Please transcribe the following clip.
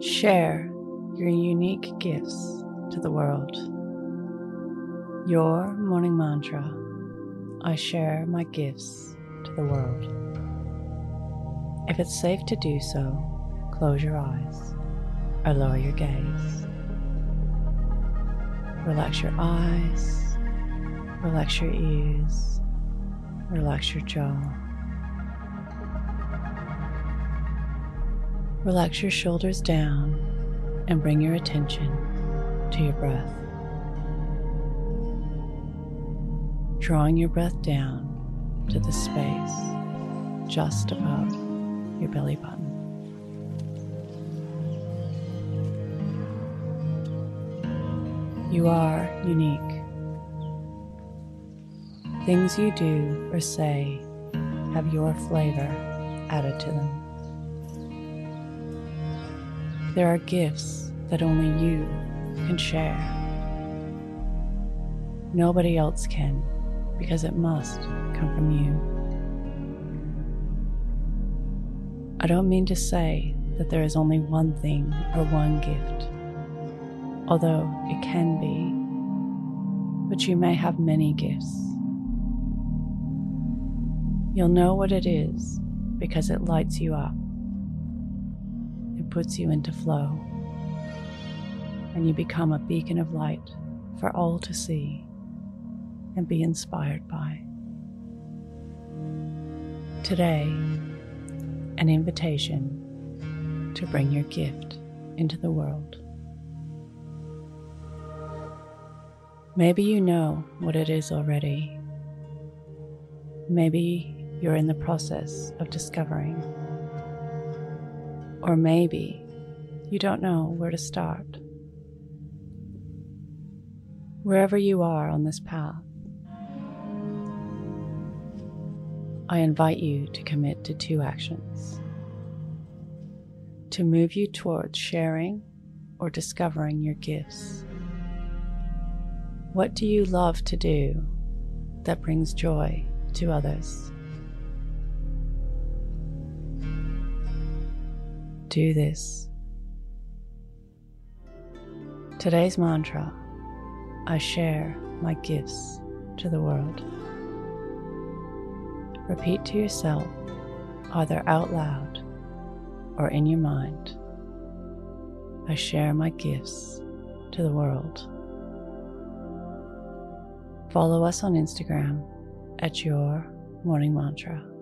Share your unique gifts to the world. Your morning mantra I share my gifts to the world. If it's safe to do so, close your eyes or lower your gaze. Relax your eyes, relax your ears, relax your jaw. Relax your shoulders down and bring your attention to your breath. Drawing your breath down to the space just above your belly button. You are unique. Things you do or say have your flavor added to them. There are gifts that only you can share. Nobody else can because it must come from you. I don't mean to say that there is only one thing or one gift, although it can be, but you may have many gifts. You'll know what it is because it lights you up puts you into flow, and you become a beacon of light for all to see and be inspired by. Today, an invitation to bring your gift into the world. Maybe you know what it is already. Maybe you're in the process of discovering or maybe you don't know where to start. Wherever you are on this path, I invite you to commit to two actions to move you towards sharing or discovering your gifts. What do you love to do that brings joy to others? Do this. Today's mantra I share my gifts to the world. Repeat to yourself, either out loud or in your mind I share my gifts to the world. Follow us on Instagram at Your Morning Mantra.